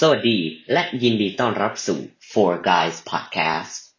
สวัสดีและยินดีต้อนรับสู่ Four Guys Podcast